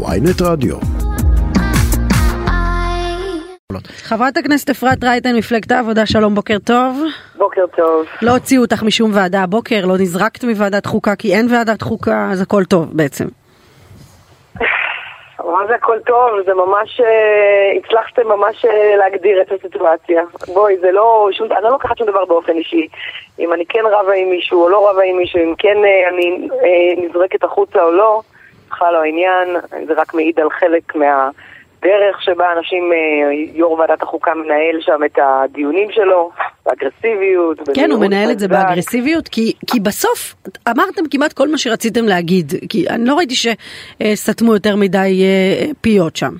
ויינט רדיו. חברת הכנסת אפרת רייטן, מפלגת העבודה, שלום, בוקר טוב. בוקר טוב. לא הוציאו אותך משום ועדה הבוקר, לא נזרקת מוועדת חוקה כי אין ועדת חוקה, אז הכל טוב בעצם. מה זה הכל טוב? זה ממש, אה, הצלחתם ממש אה, להגדיר את הסיטואציה. בואי, זה לא, שום, אני לא לוקחת שום דבר באופן אישי. אם אני כן רבה עם מישהו או לא רבה עם מישהו, אם כן אה, אני אה, נזרקת החוצה או לא, בכלל לא העניין, זה רק מעיד על חלק מהדרך שבה אנשים, אה, יו"ר ועדת החוקה מנהל שם את הדיונים שלו, באגרסיביות. כן, הוא מנהל את זה. באגרסיביות, כי, כי בסוף אמרתם כמעט כל מה שרציתם להגיד, כי אני לא ראיתי שסתמו יותר מדי אה, פיות שם.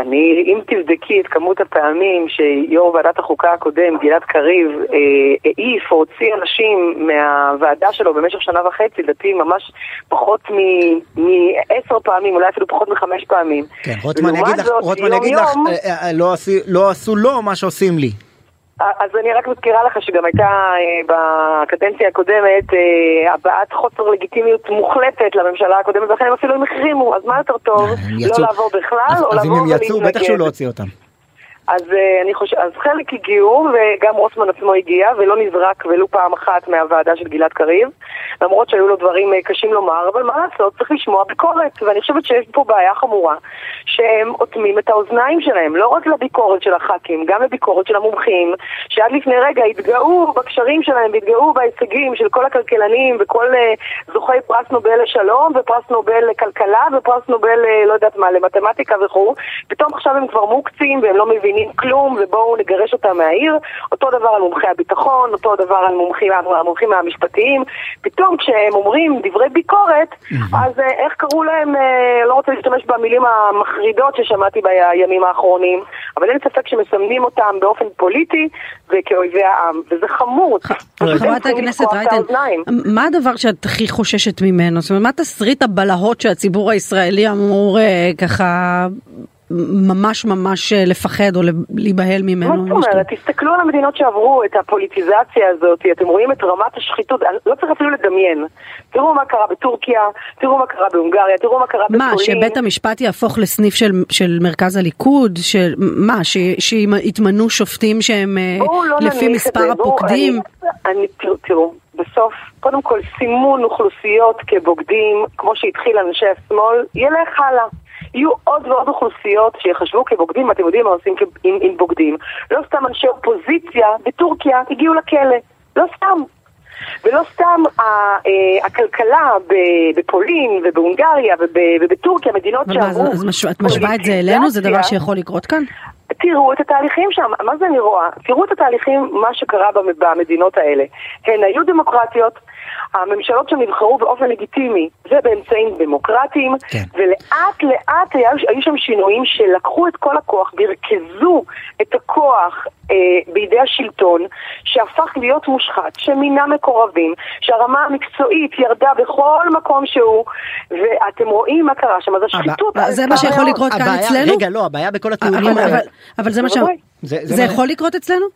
אני, אם תבדקי את כמות הפעמים שיו"ר ועדת החוקה הקודם, גלעד קריב, אה, העיף או הוציא אנשים מהוועדה שלו במשך שנה וחצי, לדעתי ממש פחות מ- מעשר פעמים, אולי אפילו פחות מחמש פעמים. כן, רוטמן יגיד לך, רוטמן יגיד לך, אה, אה, לא לא עשו לו מה שעושים לי. אז אני רק מזכירה לך שגם הייתה אה, בקדנציה הקודמת אה, הבעת חוסר לגיטימיות מוחלטת לממשלה הקודמת, ולכן הם אפילו אם החרימו, אז מה יותר טוב? הם לא לעבור בכלל, או אז אם הם יצאו, בטח שהוא לא ולהתנגד? הוציא אותם. אז אה, אני חושב, אז חלק הגיעו, וגם רוטמן עצמו הגיע, ולא נזרק ולו פעם אחת מהוועדה של גלעד קריב, למרות שהיו לו דברים אה, קשים לומר, אבל מה לעשות, צריך לשמוע ביקורת, ואני חושבת שיש פה בעיה חמורה, שהם אוטמים את האוזניים שלהם, לא רק לביקורת של הח"כים, גם לביקורת של המומחים, שעד לפני רגע התגאו בקשרים שלהם, והתגאו בהישגים של כל הכלכלנים וכל אה, זוכי פרס נובל לשלום, ופרס נובל לכלכלה, ופרס נובל, לא יודעת מה, למתמטיקה וכו', פתאום עכשיו הם כבר מוקצים והם לא מבינים כלום, ובואו נגרש אותם מהעיר. אותו דבר על מומחי הביטחון, אותו דבר על מומחים, המומחים המשפטיים. פתאום כשהם אומרים דברי ביקורת, אז אה, איך קראו להם, אה, לא רוצה להשתמש במילים המחרידות ששמעתי בימים האחרונים, אבל אין ספק שמסמנים אותם באופן פוליטי וכאויבי העם, וזה חמור. חברת הכנסת רייטן. מה הדבר שאת הכי חוששת ממנו? זאת אומרת, מה תסריט הבלהות שהציבור הישראלי אמור אה, ככה ממש ממש אה, לפחד או להיבהל ממנו? מה זאת אומרת? תסתכלו על המדינות שעברו את הפוליטיזציה הזאת, אתם רואים את רמת השחיתות, לא צריך אפילו לדמיין. תראו מה קרה בטורקיה, תראו מה קרה בהונגריה, תראו מה קרה בפולין. מה, שבית המשפט יהפוך לסניף של, של מרכז הליכוד? של, מה, ש, שיתמנו שופטים שהם אה, לא לפי מספר זה, בואו, הפוקדים? אני, אני, תראו, תראו, בסוף, קודם כל סימון אוכלוסיות כבוגדים, כמו שהתחיל אנשי השמאל, ילך הלאה. יהיו עוד ועוד אוכלוסיות שיחשבו כבוגדים, אתם יודעים מה עושים עם, עם בוגדים. לא סתם אנשי אופוזיציה בטורקיה הגיעו לכלא, לא סתם. ולא סתם אה, הכלכלה בפולין ובהונגריה וב- ובטורקיה, מדינות שעברו... אז מש- את משווה את זה אלינו? זה דבר. שיכול לקרות כאן? תראו את התהליכים שם, מה זה אני רואה? תראו את התהליכים, מה שקרה במ- במדינות האלה. הן היו דמוקרטיות, הממשלות שם נבחרו באופן לגיטימי ובאמצעים דמוקרטיים, כן. ולאט לאט היה, היו שם שינויים שלקחו את כל הכוח וריכזו את הכוח אה, בידי השלטון, שהפך להיות מושחת, שמינה מקורבים, שהרמה המקצועית ירדה בכל מקום שהוא, ואתם רואים מה קרה שם, אז השחיתות... אה, זה מה שיכול. לקרות כאן הבעיה- אצלנו? רגע, לא, הבעיה בכל אבל, הטיעונים האלה. אבל, אבל זה מה ש... זה- זה זה מה- יכול לקרות אצלנו?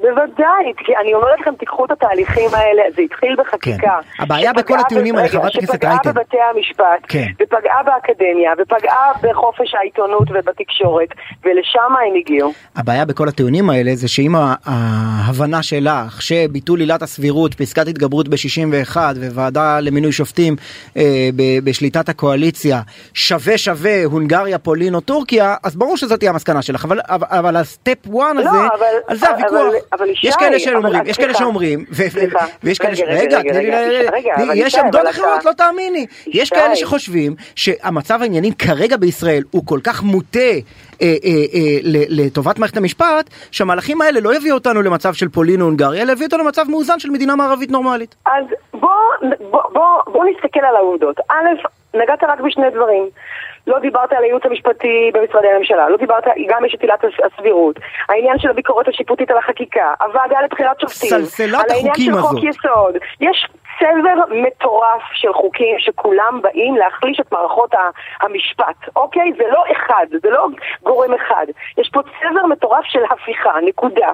בוודאי, כי אני אומרת לכם, תיקחו את התהליכים האלה, זה התחיל בחקיקה. כן. הבעיה שפגעה בכל הטיעונים האלה, חברת הכנסת שפגעה רייטן. בבתי המשפט, כן. ופגעה באקדמיה, ופגעה בחופש העיתונות ובתקשורת, ולשם הם הגיעו. הבעיה בכל הטיעונים האלה זה שאם ההבנה שלך שביטול עילת הסבירות פסקת התגברות ב-61 וועדה למינוי שופטים אה, ב- בשליטת הקואליציה שווה שווה הונגריה פולין או טורקיה אז ברור שזאת תהיה המסקנה שלך אבל אבל, אבל הסטפ 1 הזה לא, אבל- על זה הוויכוח אבל ישי, יש כאלה שאומרים יש כאלה שאומרים ויש כאלה ש... רגע, יש עמדות אחרות לא תאמיני יש. כאלה שחושבים שהמצב העניינים כרגע בישראל הוא כל כך מוטה אה, אה, אה, לטובת מערכת המשפט שהמהלכים האלה לא יביאו אותנו למצב של פולין או הונגריה אלא יביאו אותנו למצב מאוזן של מדינה מערבית נורמלית. אז בוא נסתכל על העובדות. א', נגעת רק בשני דברים. לא דיברת על הייעוץ המשפטי במשרדי הממשלה, לא דיברת, גם יש את עילת הסבירות, העניין של הביקורת השיפוטית על החקיקה, הוועדה לבחירת שופטים, סלסלת על העניין החוקים של חוק. יסוד, יש צבר מטורף של חוקים שכולם באים להחליש את מערכות המשפט, אוקיי? זה לא אחד, זה לא גורם אחד. יש פה צבר מטורף של הפיכה, נקודה.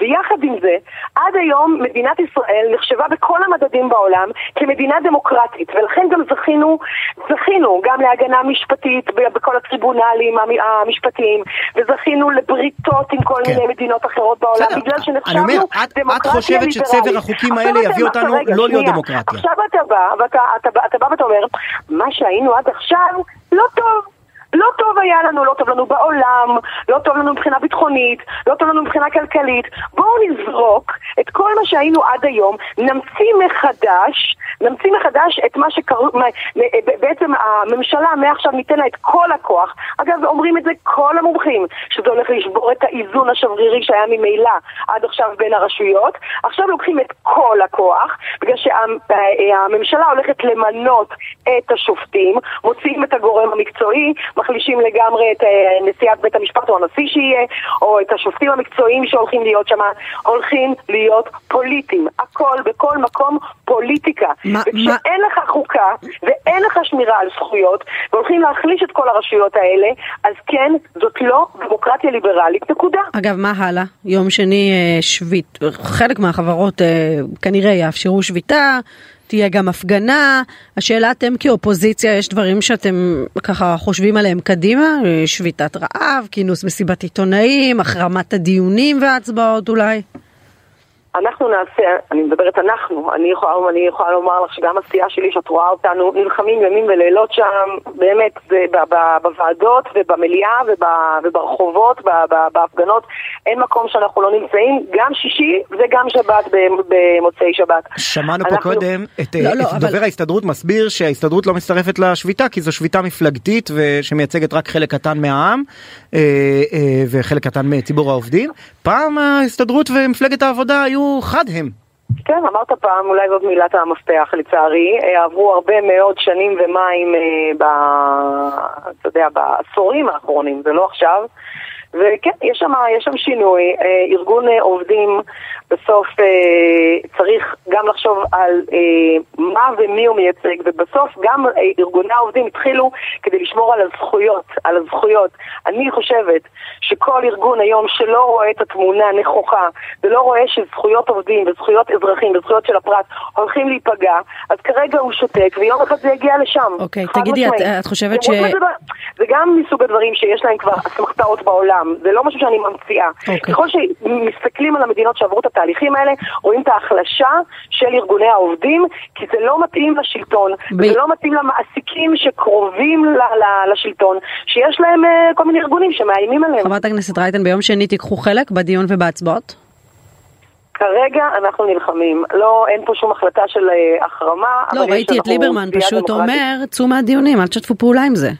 ויחד עם זה, עד היום מדינת ישראל נחשבה בכל המדדים בעולם כמדינה דמוקרטית, ולכן גם זכינו, זכינו גם להגנה משפטית בכל הטריבונלים המשפטיים, וזכינו לבריתות עם כל כן. מיני מדינות אחרות בעולם, בגלל שנחשבנו דמוקרטיה ליברלית. את חושבת שצבר החוקים האלה יביא אותנו לא להיות דמוקרטיה. עכשיו אתה בא, ואתה אתה, אתה בא ואתה אומר, מה שהיינו עד עכשיו לא טוב. היה לנו, לא טוב לנו בעולם, לא טוב לנו מבחינה ביטחונית, לא טוב לנו מבחינה כלכלית. בואו נזרוק את כל מה שהיינו עד היום, נמציא מחדש, נמציא מחדש את מה שקראו, בעצם הממשלה מעכשיו ניתן לה את כל הכוח. אגב, אומרים את זה כל המומחים, שזה הולך לשבור את האיזון השברירי שהיה ממילא עד עכשיו בין הרשויות. עכשיו לוקחים את כל הכוח, בגלל שהממשלה הולכת למנות את השופטים, מוציאים את הגורם המקצועי, מחלישים לגמרי את אה, נשיאת בית המשפט או הנשיא שיהיה, או את השופטים המקצועיים שהולכים להיות שם, הולכים להיות פוליטיים. הכל, בכל מקום, פוליטיקה. מה, וכשאין מה... לך חוקה ואין לך שמירה על זכויות, והולכים להחליש את כל הרשויות האלה, אז כן, זאת לא דמוקרטיה ליברלית, נקודה. אגב, מה הלאה? יום שני אה, שביט, חלק מהחברות אה, כנראה יאפשרו שביתה. תהיה גם הפגנה. השאלה אתם כאופוזיציה, יש דברים שאתם ככה חושבים עליהם קדימה? שביתת רעב, כינוס מסיבת עיתונאים, החרמת הדיונים וההצבעות אולי? אנחנו נעשה, אני מדברת אנחנו, אני יכולה, אני יכולה לומר לך שגם הסיעה שלי, שאת רואה אותנו, נלחמים ימים ולילות שם, באמת, זה בוועדות ובמליאה וברחובות, בהפגנות, אין מקום שאנחנו לא נמצאים, גם שישי וגם שבת במוצאי שבת. שמענו אנחנו... פה קודם את, לא, לא, את אבל... דובר ההסתדרות מסביר שההסתדרות לא מצטרפת לשביתה, כי זו שביתה מפלגתית שמייצגת רק חלק קטן מהעם אה, אה, וחלק קטן מציבור העובדים. פעם ההסתדרות ומפלגת העבודה היו חד הם. כן, אמרת פעם, אולי זאת מילת המפתח לצערי, אה, עברו הרבה מאוד שנים ומים, אה, ב, אתה יודע, בעשורים האחרונים, זה לא עכשיו, וכן, יש שם, יש שם שינוי, אה, ארגון עובדים בסוף אה, צריך גם לחשוב על אה, מה ומי הוא מייצג, ובסוף גם אה, ארגוני העובדים התחילו כדי לשמור על הזכויות, על הזכויות. אני חושבת שכל ארגון היום שלא רואה את התמונה הנכוחה, ולא רואה שזכויות עובדים וזכויות אזרחים וזכויות של הפרט הולכים להיפגע, אז כרגע הוא שותק, ויום אחד זה יגיע לשם. אוקיי, תגידי, את, את חושבת ש... זה גם מסוג הדברים שיש להם כבר אסמכתאות בעולם, זה לא משהו שאני ממציאה. אוקיי. ככל שמסתכלים על המדינות שעברו את התהליכים האלה, רואים את ההחלשה של ארגוני העובדים, כי זה לא מתאים לשלטון, ב... וזה לא מתאים למעסיקים שקרובים ל- ל- לשלטון, שיש להם uh, כל מיני ארגונים שמאיימים עליהם. חברת הכנסת רייטן, ביום שני תיקחו חלק בדיון ובהצבעות? כרגע אנחנו נלחמים, לא, אין פה שום החלטה של uh, החרמה. לא, ראיתי את ליברמן פשוט אומר, צאו מהדיונים, אל תשתפו פעולה עם זה.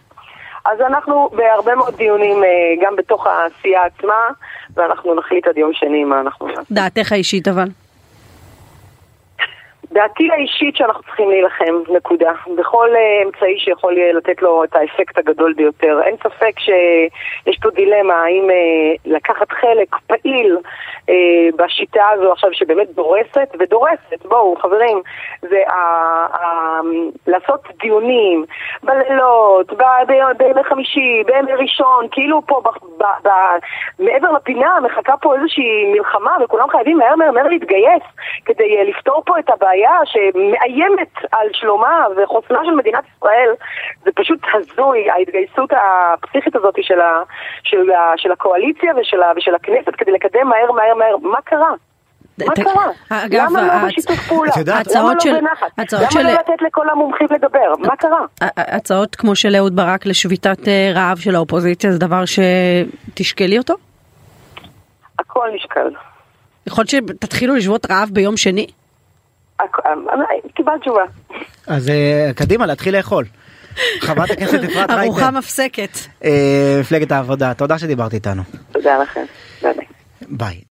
אז אנחנו בהרבה מאוד דיונים uh, גם בתוך העשייה עצמה, ואנחנו נחליט עד יום שני מה אנחנו נעשה. דעתך האישית אבל? דעתי האישית שאנחנו צריכים להילחם, נקודה. בכל uh, אמצעי שיכול לתת לו את האפקט הגדול ביותר. אין ספק שיש פה דילמה האם uh, לקחת חלק פעיל uh, בשיטה הזו עכשיו שבאמת דורסת, ודורסת, בואו חברים, זה uh, uh, לעשות דיונים בלילות, בימי חמישי, בימי ראשון, כאילו פה ב, ב, ב, מעבר לפינה מחכה פה איזושהי מלחמה וכולם חייבים מהר מהר מהר להתגייס כדי לפתור פה את הבעיה. בעיה שמאיימת על שלומה וחוסנה של מדינת ישראל, זה פשוט הזוי, ההתגייסות הפסיכית הזאת של, ה, של, ה, של הקואליציה ושל, ה, ושל הכנסת כדי לקדם מהר מהר מהר, מה קרה? מה קרה? אגב, למה לא בשיתוף פעולה? למה לא בנחת? למה לא לתת לכל המומחים לדבר? מה קרה? הצעות כמו של אהוד ברק לשביתת אה, רעב של האופוזיציה זה דבר שתשקלי אותו? הכל נשקל. יכול להיות שתתחילו לשבות רעב ביום שני? קיבלת תשובה. אז אה, קדימה להתחיל לאכול. חברת הכנסת אפרת רייטן. ארוחה מפסקת. אה, מפלגת העבודה, תודה שדיברת איתנו. תודה לכם. ביי.